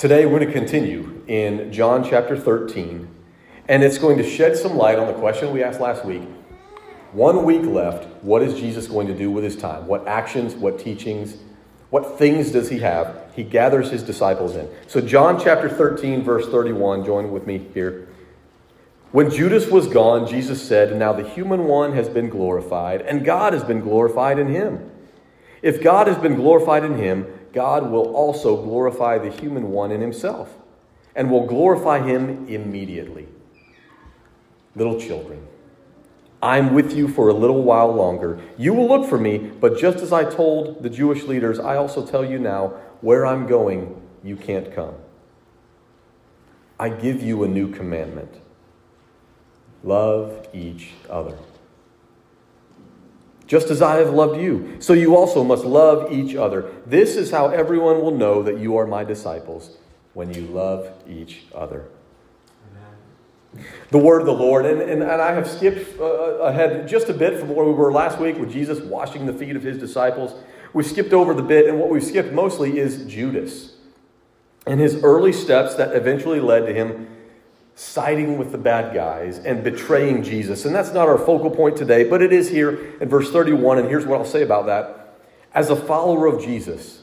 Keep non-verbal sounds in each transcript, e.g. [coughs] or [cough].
Today we're going to continue in John chapter 13, and it's going to shed some light on the question we asked last week. One week left, what is Jesus going to do with his time? What actions, what teachings, what things does he have? He gathers his disciples in. So, John chapter 13, verse 31, join with me here. When Judas was gone, Jesus said, Now the human one has been glorified, and God has been glorified in him. If God has been glorified in him, God will also glorify the human one in himself and will glorify him immediately. Little children, I'm with you for a little while longer. You will look for me, but just as I told the Jewish leaders, I also tell you now where I'm going, you can't come. I give you a new commandment love each other just as I have loved you. So you also must love each other. This is how everyone will know that you are my disciples, when you love each other. The word of the Lord, and, and, and I have skipped uh, ahead just a bit from where we were last week with Jesus washing the feet of his disciples. We skipped over the bit, and what we've skipped mostly is Judas and his early steps that eventually led to him siding with the bad guys and betraying Jesus. And that's not our focal point today, but it is here in verse 31. And here's what I'll say about that. As a follower of Jesus,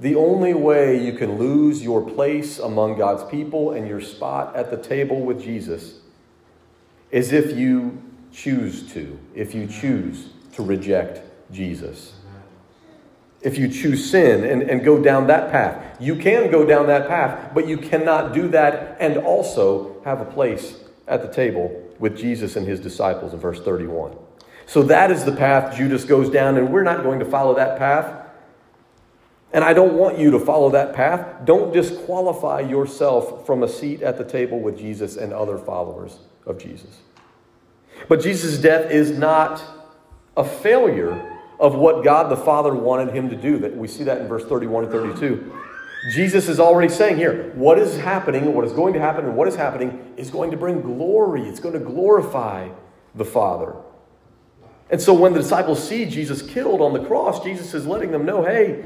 the only way you can lose your place among God's people and your spot at the table with Jesus is if you choose to, if you choose to reject Jesus if you choose sin and, and go down that path. You can go down that path, but you cannot do that and also have a place at the table with Jesus and his disciples in verse 31. So that is the path Judas goes down, and we're not going to follow that path. And I don't want you to follow that path. Don't disqualify yourself from a seat at the table with Jesus and other followers of Jesus. But Jesus' death is not a failure of what God the Father wanted him to do. That we see that in verse 31 and 32. Jesus is already saying here, what is happening, what is going to happen, and what is happening is going to bring glory. It's going to glorify the Father. And so when the disciples see Jesus killed on the cross, Jesus is letting them know, hey,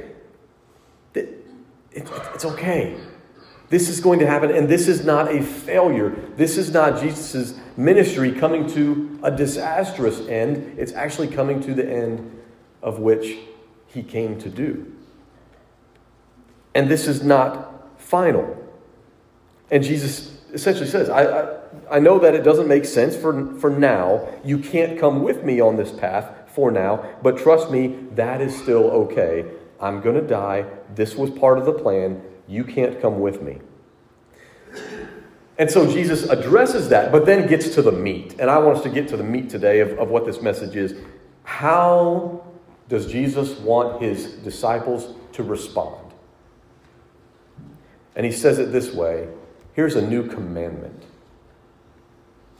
it's okay. This is going to happen, and this is not a failure. This is not Jesus' ministry coming to a disastrous end. It's actually coming to the end of which he came to do. And this is not final. And Jesus essentially says, I, I, I, know that it doesn't make sense for, for now. You can't come with me on this path for now, but trust me, that is still okay. I'm going to die. This was part of the plan. You can't come with me. And so Jesus addresses that, but then gets to the meat. And I want us to get to the meat today of, of what this message is. How does Jesus want his disciples to respond? And he says it this way here's a new commandment.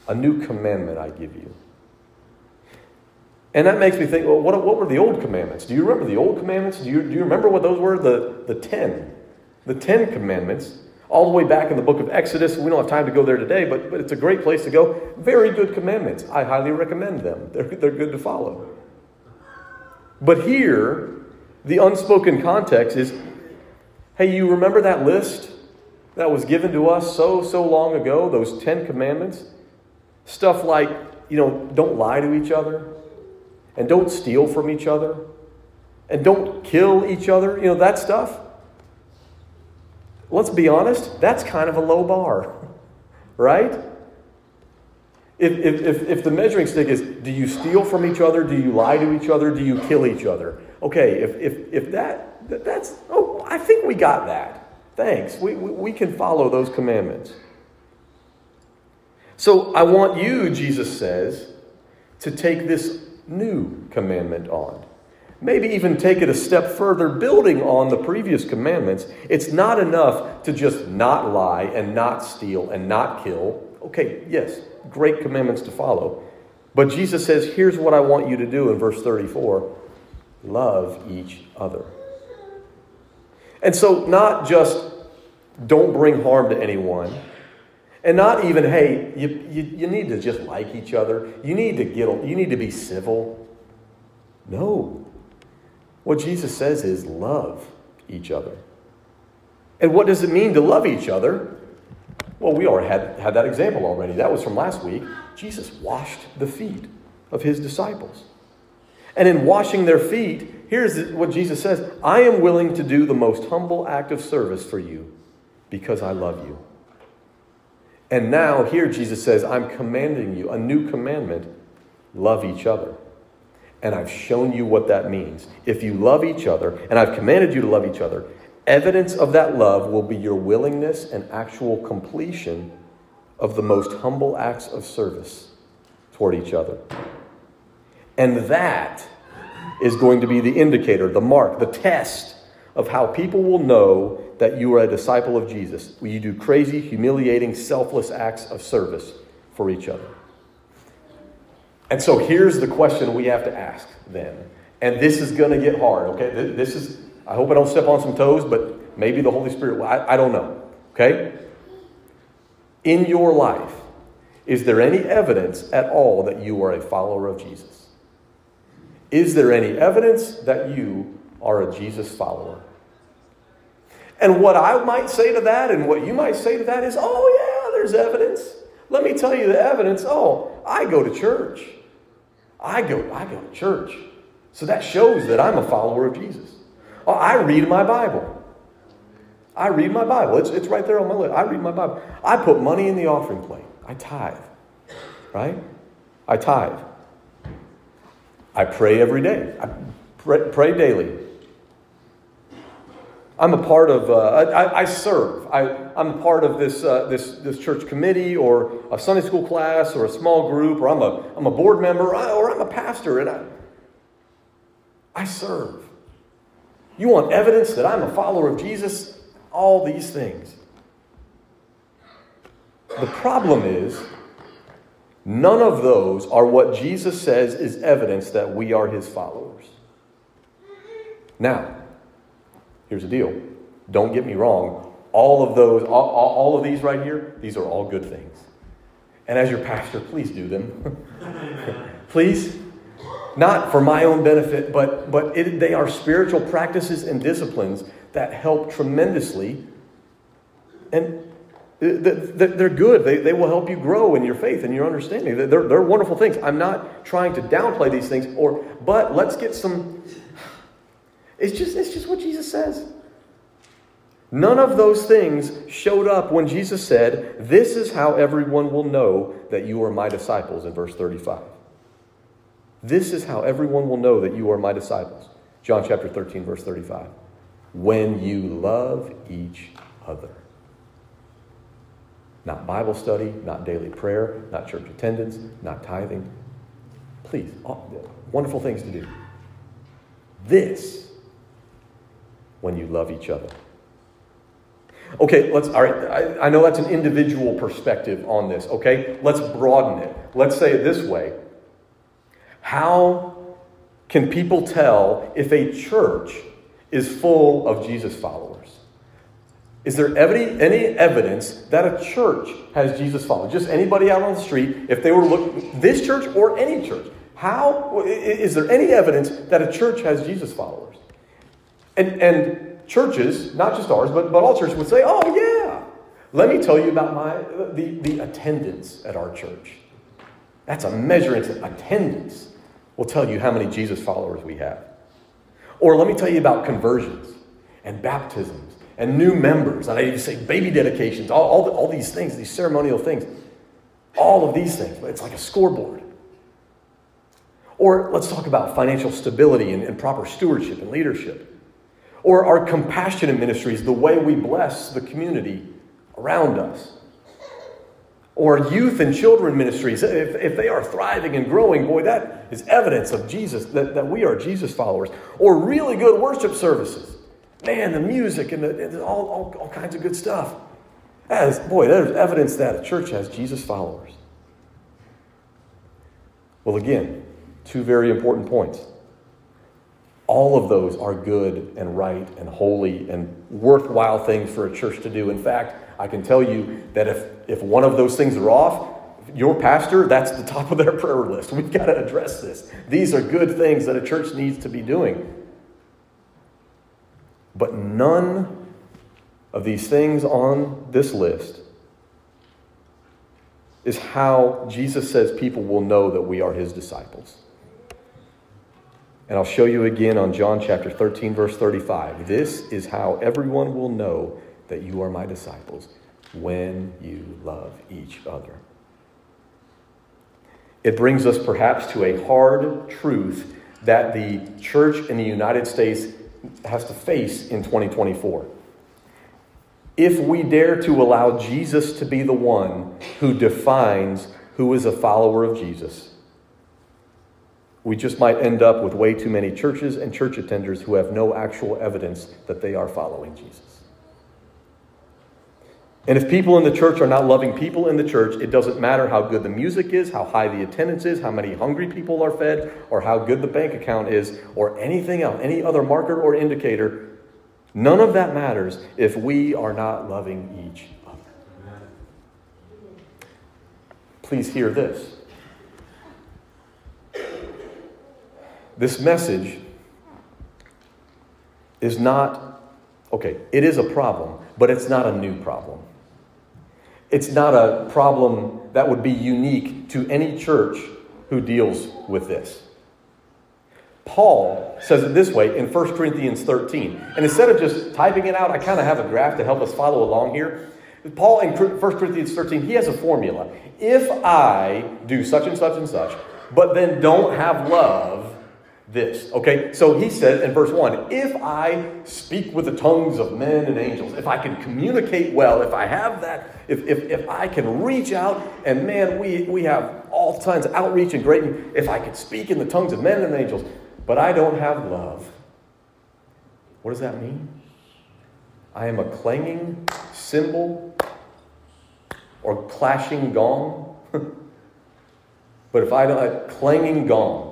A new commandment I give you. And that makes me think, well, what, what were the old commandments? Do you remember the old commandments? Do you, do you remember what those were? The, the ten. The ten commandments, all the way back in the book of Exodus. We don't have time to go there today, but, but it's a great place to go. Very good commandments. I highly recommend them, they're, they're good to follow. But here, the unspoken context is hey, you remember that list that was given to us so, so long ago, those Ten Commandments? Stuff like, you know, don't lie to each other, and don't steal from each other, and don't kill each other, you know, that stuff. Let's be honest, that's kind of a low bar, [laughs] right? If, if, if, if, the measuring stick is do you steal from each other, do you lie to each other, do you kill each other? Okay, if, if, if that, that's, oh, I think we got that. Thanks. We, we, we can follow those commandments. So I want you, Jesus says, to take this new commandment on. Maybe even take it a step further, building on the previous commandments. It's not enough to just not lie and not steal and not kill. Okay, yes, great commandments to follow. But Jesus says, here's what I want you to do in verse 34 love each other. And so, not just don't bring harm to anyone, and not even, hey, you, you, you need to just like each other, you need to get, you need to be civil. No. What Jesus says is love each other. And what does it mean to love each other? Well, we already had, had that example already. That was from last week. Jesus washed the feet of his disciples. And in washing their feet, here's what Jesus says I am willing to do the most humble act of service for you because I love you. And now, here Jesus says, I'm commanding you a new commandment love each other. And I've shown you what that means. If you love each other, and I've commanded you to love each other, evidence of that love will be your willingness and actual completion of the most humble acts of service toward each other. And that is going to be the indicator, the mark, the test of how people will know that you are a disciple of Jesus. You do crazy, humiliating, selfless acts of service for each other. And so here's the question we have to ask then. And this is going to get hard, okay? This is, I hope I don't step on some toes, but maybe the Holy Spirit will. I, I don't know, okay? In your life, is there any evidence at all that you are a follower of Jesus? Is there any evidence that you are a Jesus follower? And what I might say to that and what you might say to that is, oh, yeah, there's evidence. Let me tell you the evidence. Oh, I go to church. I go, I go to church. So that shows that I'm a follower of Jesus. Oh, I read my Bible. I read my Bible. It's, it's right there on my list. I read my Bible. I put money in the offering plate. I tithe. Right? I tithe. I pray every day. I pray, pray daily. I'm a part of, uh, I, I, serve. I, I'm a part of this, uh, this, this church committee or a Sunday school class or a small group or I'm a, I'm a board member or I'm a pastor and I, I serve. You want evidence that I'm a follower of Jesus? All these things. The problem is, none of those are what Jesus says is evidence that we are his followers. Now, Here's the deal. Don't get me wrong. All of those, all, all of these right here, these are all good things. And as your pastor, please do them. [laughs] please. Not for my own benefit, but, but it, they are spiritual practices and disciplines that help tremendously. And they're good. They, they will help you grow in your faith and your understanding. They're, they're wonderful things. I'm not trying to downplay these things, or but let's get some it's just, it's just what Jesus says. None of those things showed up when Jesus said, This is how everyone will know that you are my disciples, in verse 35. This is how everyone will know that you are my disciples. John chapter 13, verse 35. When you love each other. Not Bible study, not daily prayer, not church attendance, not tithing. Please, wonderful things to do. This when you love each other. Okay, let's, all right, I, I know that's an individual perspective on this, okay? Let's broaden it. Let's say it this way How can people tell if a church is full of Jesus followers? Is there any, evidence that a church has Jesus followers? Just anybody out on the street, if they were to look, this church or any church, how is there any evidence that a church has Jesus followers? And, and churches, not just ours, but, but all churches would say, oh, yeah. Let me tell you about my, the, the attendance at our church. That's a measure. attendance will tell you how many Jesus followers we have. Or let me tell you about conversions and baptisms and new members. And I even say baby dedications, all, all, the, all these things, these ceremonial things. All of these things. It's like a scoreboard. Or let's talk about financial stability and, and proper stewardship and leadership. Or our compassionate ministries, the way we bless the community around us. Or youth and children ministries, if, if they are thriving and growing, boy, that is evidence of Jesus, that, that we are Jesus followers. Or really good worship services. Man, the music and, the, and all, all, all kinds of good stuff. As, boy, there's evidence that a church has Jesus followers. Well, again, two very important points. All of those are good and right and holy and worthwhile things for a church to do. In fact, I can tell you that if, if one of those things are off, your pastor, that's the top of their [laughs] prayer list. We've got to address this. These are good things that a church needs to be doing. But none of these things on this list is how Jesus says people will know that we are his disciples. And I'll show you again on John chapter 13, verse 35. This is how everyone will know that you are my disciples when you love each other. It brings us perhaps to a hard truth that the church in the United States has to face in 2024. If we dare to allow Jesus to be the one who defines who is a follower of Jesus, we just might end up with way too many churches and church attenders who have no actual evidence that they are following Jesus. And if people in the church are not loving people in the church, it doesn't matter how good the music is, how high the attendance is, how many hungry people are fed, or how good the bank account is, or anything else, any other marker or indicator. None of that matters if we are not loving each other. Please hear this. This message is not, okay, it is a problem, but it's not a new problem. It's not a problem that would be unique to any church who deals with this. Paul says it this way in 1 Corinthians 13. And instead of just typing it out, I kind of have a graph to help us follow along here. Paul in 1 Corinthians 13, he has a formula. If I do such and such and such, but then don't have love, this. Okay, so he said in verse 1 If I speak with the tongues of men and angels, if I can communicate well, if I have that, if, if, if I can reach out, and man, we, we have all kinds of outreach and great, if I can speak in the tongues of men and angels, but I don't have love, what does that mean? I am a clanging cymbal or clashing gong. [laughs] but if I don't, a clanging gong,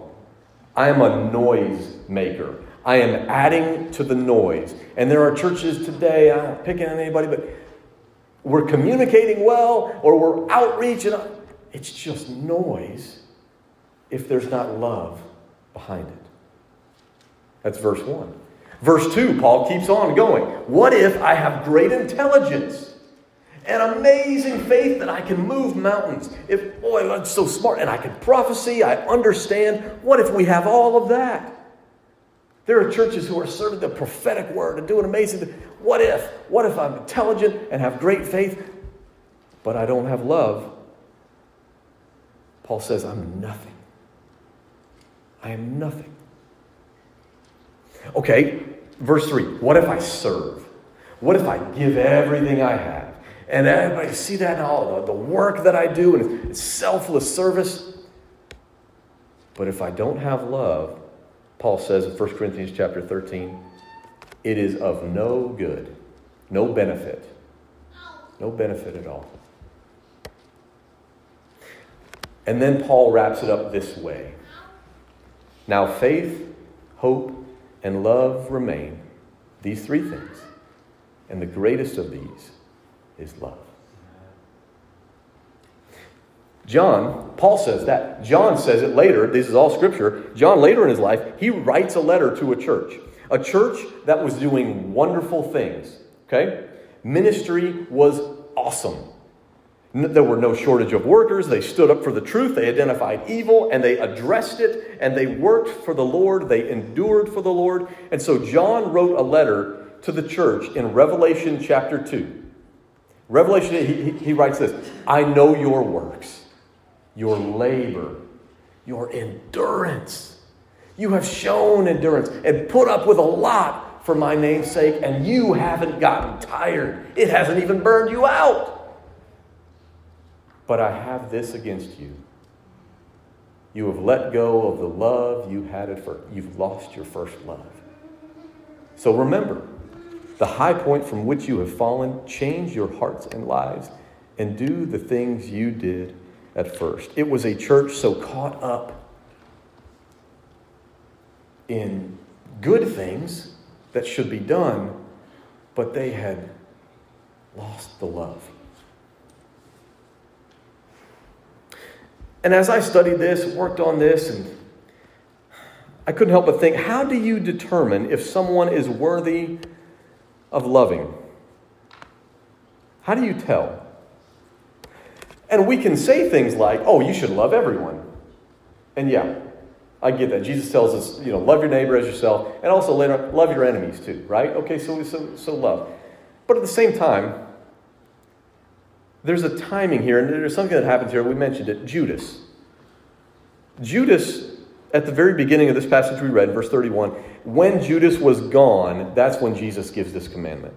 I am a noise maker. I am adding to the noise. And there are churches today, I'm not picking on anybody, but we're communicating well or we're outreaching. It's just noise if there's not love behind it. That's verse 1. Verse 2, Paul keeps on going. What if I have great intelligence? And amazing faith that I can move mountains. If, boy, I'm so smart and I can prophecy, I understand. What if we have all of that? There are churches who are serving the prophetic word and doing amazing things. What if? What if I'm intelligent and have great faith, but I don't have love? Paul says, I'm nothing. I am nothing. Okay, verse 3. What if I serve? What if I give everything I have? And everybody see that in all the, the work that I do, and it's selfless service. But if I don't have love, Paul says in 1 Corinthians chapter 13, it is of no good, no benefit, no benefit at all. And then Paul wraps it up this way Now faith, hope, and love remain, these three things. And the greatest of these is love. John, Paul says that. John says it later. This is all scripture. John, later in his life, he writes a letter to a church, a church that was doing wonderful things. Okay? Ministry was awesome. There were no shortage of workers. They stood up for the truth. They identified evil and they addressed it and they worked for the Lord. They endured for the Lord. And so John wrote a letter to the church in Revelation chapter 2. Revelation, he, he writes this I know your works, your labor, your endurance. You have shown endurance and put up with a lot for my name's sake, and you haven't gotten tired. It hasn't even burned you out. But I have this against you. You have let go of the love you had at first. You've lost your first love. So remember, the high point from which you have fallen, change your hearts and lives and do the things you did at first. It was a church so caught up in good things that should be done, but they had lost the love. And as I studied this, worked on this, and I couldn't help but think how do you determine if someone is worthy of loving. How do you tell? And we can say things like, oh, you should love everyone. And yeah, I get that. Jesus tells us, you know, love your neighbor as yourself, and also later, love your enemies too, right? Okay, so, so, so love. But at the same time, there's a timing here, and there's something that happens here. We mentioned it Judas. Judas, at the very beginning of this passage we read, verse 31, when Judas was gone, that's when Jesus gives this commandment.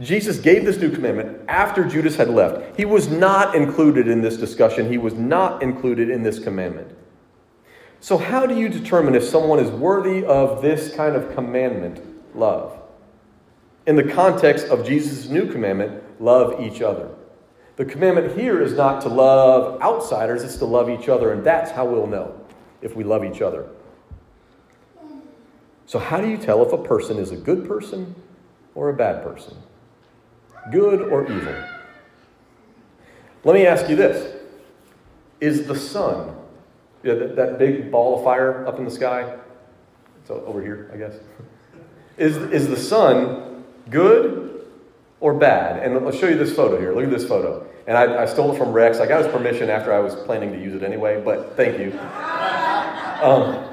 Jesus gave this new commandment after Judas had left. He was not included in this discussion, he was not included in this commandment. So, how do you determine if someone is worthy of this kind of commandment, love? In the context of Jesus' new commandment, love each other. The commandment here is not to love outsiders, it's to love each other, and that's how we'll know if we love each other. So, how do you tell if a person is a good person or a bad person? Good or evil? Let me ask you this Is the sun, yeah, that, that big ball of fire up in the sky, it's over here, I guess, is, is the sun good or bad? And I'll show you this photo here. Look at this photo. And I, I stole it from Rex. I got his permission after I was planning to use it anyway, but thank you. Um,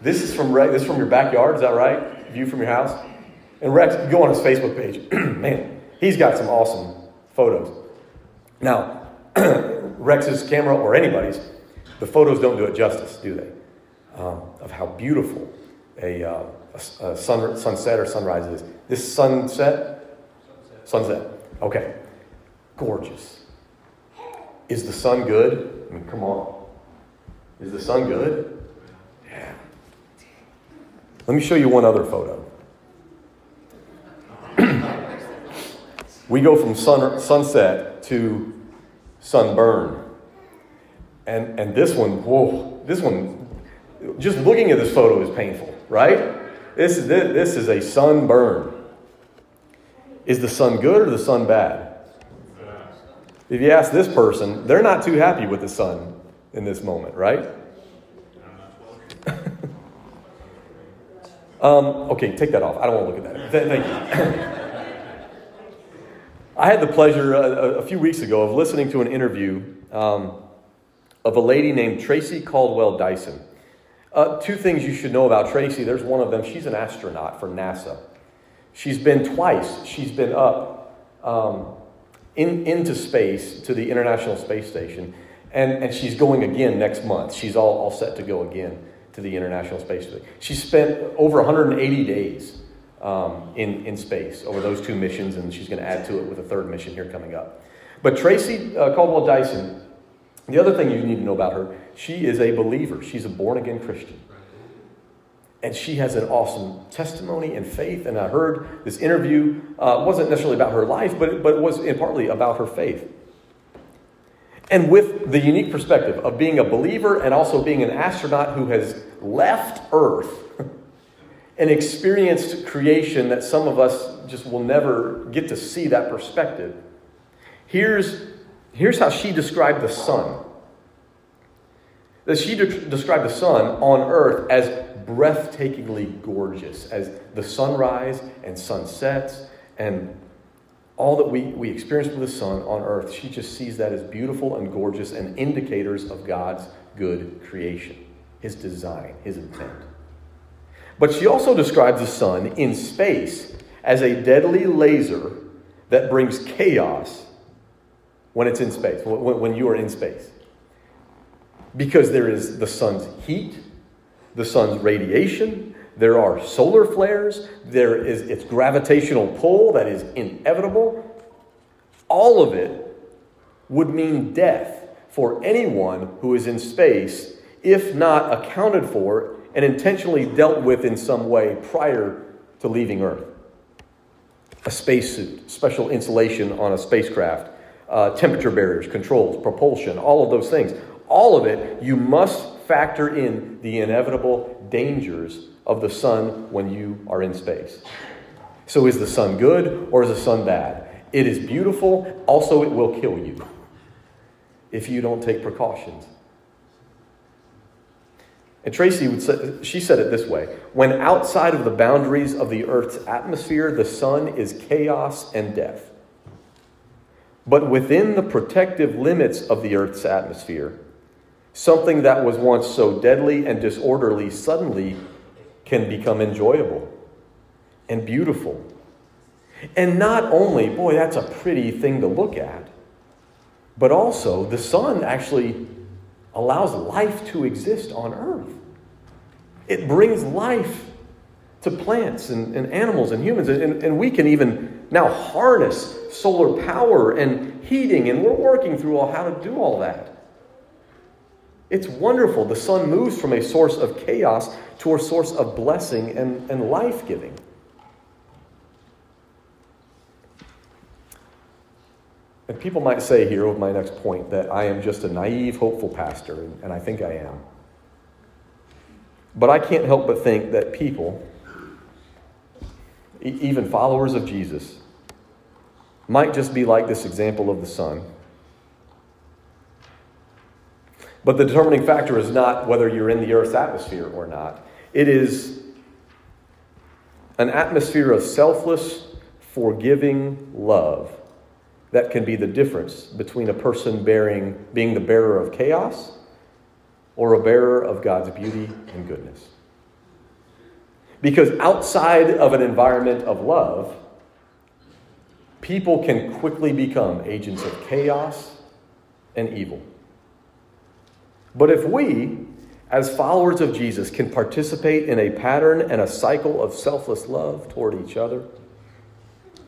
this is from Rex. This is from your backyard, is that right? View from your house. And Rex, go on his Facebook page. [clears throat] Man, he's got some awesome photos. Now, [clears throat] Rex's camera or anybody's, the photos don't do it justice, do they? Um, of how beautiful a, uh, a, a sun, sunset or sunrise is. This sunset, sunset. Okay, gorgeous. Is the sun good? I mean, come on. Is the sun good? Let me show you one other photo. we go from sun, sunset to sunburn. And, and this one, whoa, this one, just looking at this photo is painful, right? This is, this is a sunburn. Is the sun good or the sun bad? If you ask this person, they're not too happy with the sun in this moment, right? [laughs] Um, okay, take that off. I don't want to look at that. Thank you. [coughs] I had the pleasure uh, a, a, few weeks ago of listening to an interview um, of a lady named Tracy Caldwell Dyson. Uh, two things you should know about Tracy. There's one of them. She's an astronaut for NASA. She's been twice. She's been up um, in, into space to the International Space Station, and, and she's going again next month. She's all, all set to go again to the International Space Station. She spent over 180 days um, in, in space over those two missions, and she's going to add to it with a third mission here coming up. But Tracy uh, Caldwell Dyson, the other thing you need to know about her, she is a believer. She's a born again Christian. And she has an awesome testimony and faith. And I heard this interview uh, wasn't necessarily about her life, but, but it was in partly about her faith. And with the unique perspective of being a believer and also being an astronaut who has left Earth [laughs] and experienced creation that some of us just will never get to see that perspective. Here's, here's how she described the sun. That she de- described the sun on earth as breathtakingly gorgeous, as the sunrise and sunsets and all that we, we experience with the sun on earth, she just sees that as beautiful and gorgeous and indicators of God's good creation, his design, his intent. But she also describes the sun in space as a deadly laser that brings chaos when it's in space, when, when you are in space. Because there is the sun's heat, the sun's radiation, there are solar flares. There is its gravitational pull that is inevitable. All of it would mean death for anyone who is in space if not accounted for and intentionally dealt with in some way prior to leaving Earth. A spacesuit, special insulation on a spacecraft, uh, temperature barriers, controls, propulsion, all of those things. All of it, you must factor in the inevitable dangers of the sun when you are in space. So, is the sun good or is the sun bad? It is beautiful, also, it will kill you if you don't take precautions. And Tracy would say, she said it this way when outside of the boundaries of the earth's atmosphere, the sun is chaos and death. but within the protective limits of the Earth's atmosphere, something that was once so deadly and disorderly suddenly can become enjoyable and beautiful. And not only, boy, that's a pretty thing to look at, but also the sun actually allows life to exist on earth. It brings life to plants and, and animals and humans. And, and we can even now harness solar power and heating, and we're working through all how to do all that. It's wonderful. The sun moves from a source of chaos to a source of blessing and, and life giving. And people might say here with my next point that I am just a naive, hopeful pastor, and, and I think I am. But I can't help but think that people, even followers of Jesus, might just be like this example of the sun. But the determining factor is not whether you're in the Earth's atmosphere or not. It is an atmosphere of selfless, forgiving love that can be the difference between a person bearing, being the bearer of chaos or a bearer of God's beauty and goodness. Because outside of an environment of love, people can quickly become agents of chaos and evil. But if we, as followers of Jesus, can participate in a pattern and a cycle of selfless love toward each other,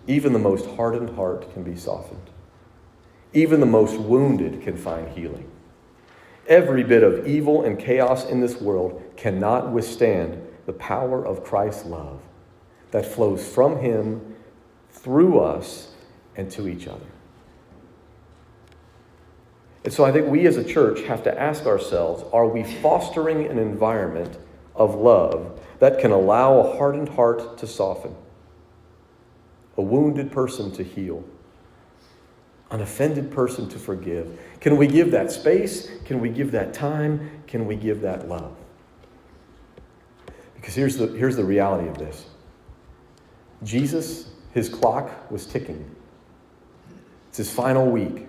even the most hardened heart can be softened. Even the most wounded can find healing. Every bit of evil and chaos in this world cannot withstand the power of Christ's love that flows from Him through us and to each other. And so I think we as a church have to ask ourselves are we fostering an environment of love that can allow a hardened heart to soften? a wounded person to heal, an offended person to forgive? Can we give that space? Can we give that time? Can we give that love? Because here's the, here's the reality of this Jesus, his clock was ticking. It's his final week.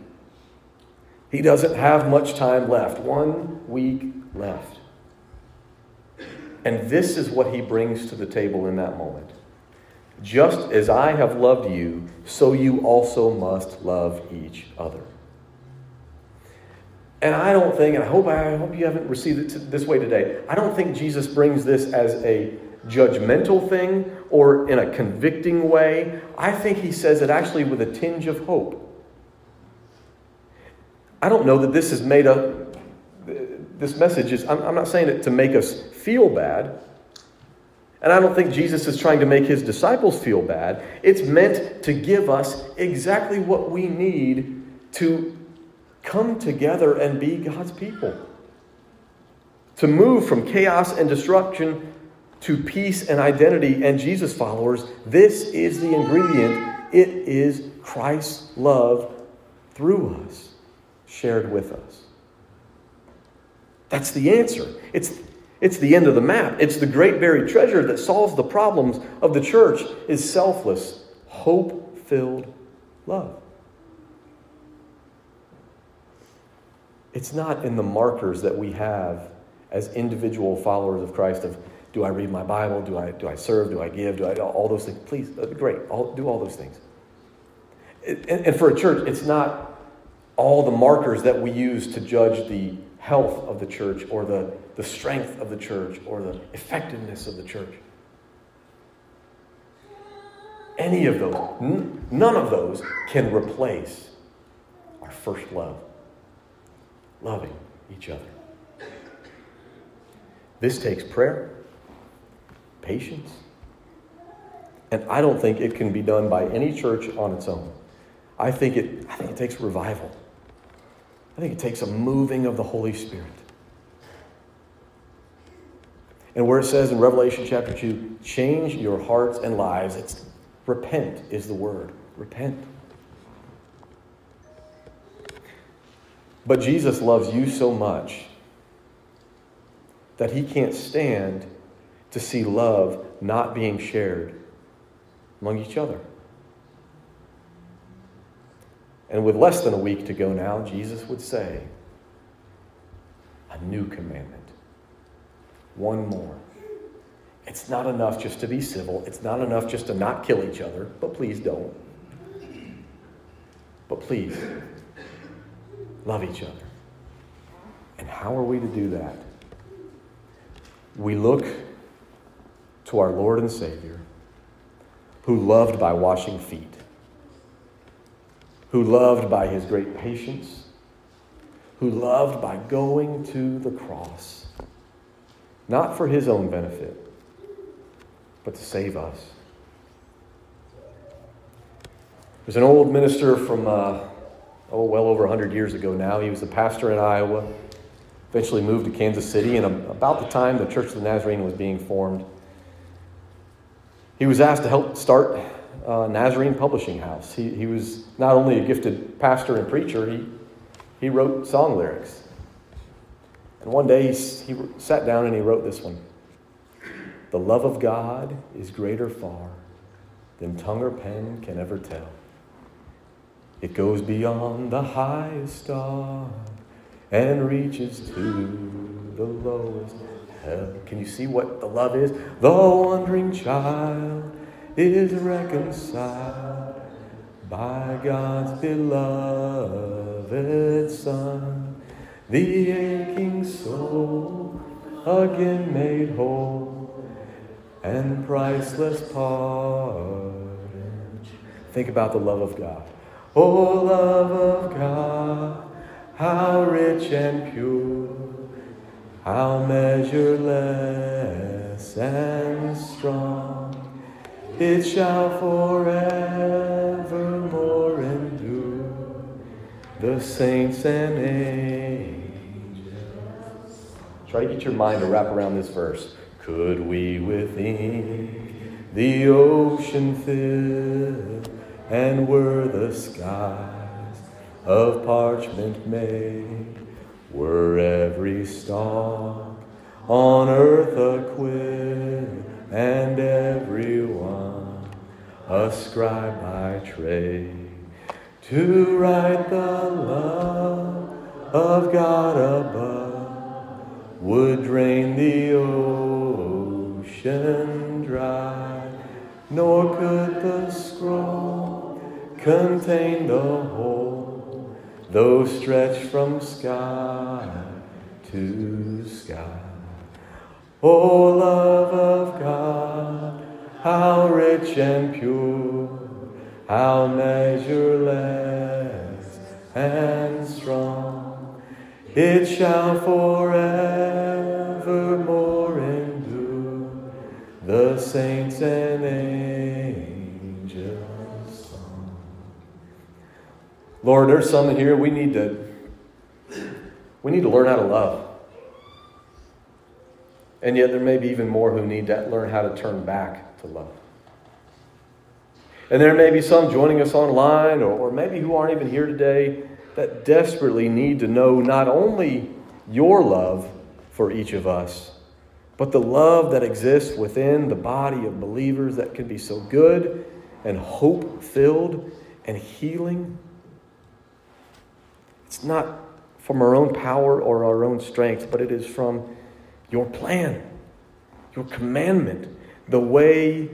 He doesn't have much time left, one week left. And this is what he brings to the table in that moment. Just as I have loved you, so you also must love each other. And I don't think, and I hope I hope you haven't received it this way today. I don't think Jesus brings this as a judgmental thing or in a convicting way. I think he says it actually with a tinge of hope. I don't know that this is made up. This message is, I'm, I'm not saying it to make us feel bad. And I don't think Jesus is trying to make his disciples feel bad. It's meant to give us exactly what we need to come together and be God's people. To move from chaos and destruction to peace and identity and Jesus followers, this is the ingredient. It is Christ's love through us, shared with us. That's the answer. It's it's the end of the map. It's the great buried treasure that solves the problems of the church is selfless, hope-filled love. It's not in the markers that we have as individual followers of Christ of do I read my Bible? Do I, do I serve? Do I give? Do I all those things? Please, uh, great. I'll do all those things. And, and for a church, it's not all the markers that we use to judge the health of the church or the, the strength of the church or the effectiveness of the church. Any of those, n- none of those can replace our first love loving each other. This takes prayer, patience, and I don't think it can be done by any church on its own. I think it, I think it takes revival. I think it takes a moving of the Holy Spirit. And where it says in Revelation chapter 2, change your hearts and lives, it's repent is the word. Repent. But Jesus loves you so much that he can't stand to see love not being shared among each other. And with less than a week to go now, Jesus would say, A new commandment. One more. It's not enough just to be civil. It's not enough just to not kill each other, but please don't. But please, love each other. And how are we to do that? We look to our Lord and Savior, who loved by washing feet, who loved by his great patience, who loved by going to the cross, not for his own benefit, but to save us. There's an old minister from, uh, oh, well over 100 years ago now. He was a pastor in Iowa, eventually moved to Kansas City, and about the time the Church of the Nazarene was being formed, he was asked to help start uh, Nazarene Publishing House. He, he was not only a gifted pastor and preacher, he, he wrote song lyrics. And one day he, he sat down and he wrote this one The love of God is greater far than tongue or pen can ever tell. It goes beyond the highest star and reaches to the lowest hell. Can you see what the love is? The wandering child is reconciled by God's beloved Son. The aching soul again made whole and priceless pardon. Think about the love of God. Oh, love of God, how rich and pure, how measureless and strong, it shall forevermore endure. The saints and angels. Try to get your mind to wrap around this verse. Could we within the ocean fill? and were the skies of parchment made, were every stalk on earth a quill, and every one a scribe by trade, to write the love of God above would drain the ocean dry, nor could the scroll contain the whole, though stretched from sky to sky. O love of God, how rich and pure, how measureless and strong, it shall forevermore endure. The saints and angels Lord, there's some here we need to we need to learn how to love. And yet there may be even more who need to learn how to turn back to love. And there may be some joining us online or, or maybe who aren't even here today that desperately need to know not only your love for each of us, but the love that exists within the body of believers that can be so good and hope filled and healing. It's not from our own power or our own strength, but it is from your plan, your commandment, the way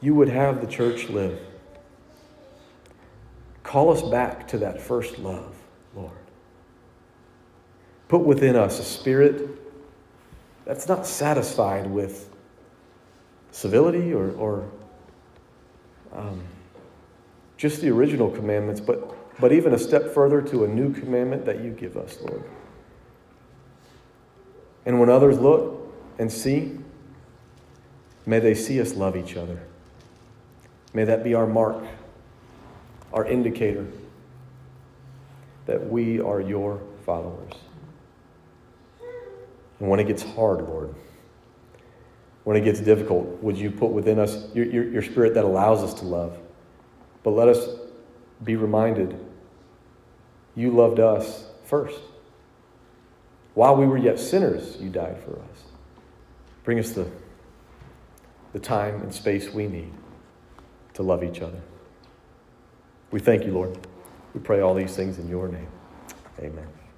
you would have the church live. Call us back to that first love, Lord. Put within us a spirit that's not satisfied with civility or, or um, just the original commandments, but but even a step further to a new commandment that you give us, Lord. And when others look and see, may they see us love each other. May that be our mark, our indicator that we are your followers. And when it gets hard, Lord, when it gets difficult, would you put within us your, your, your spirit that allows us to love? But let us be reminded you loved us first. While we were yet sinners, you died for us. Bring us the, the time and space we need to love each other. We thank you, Lord. We pray all these things in your name. Amen.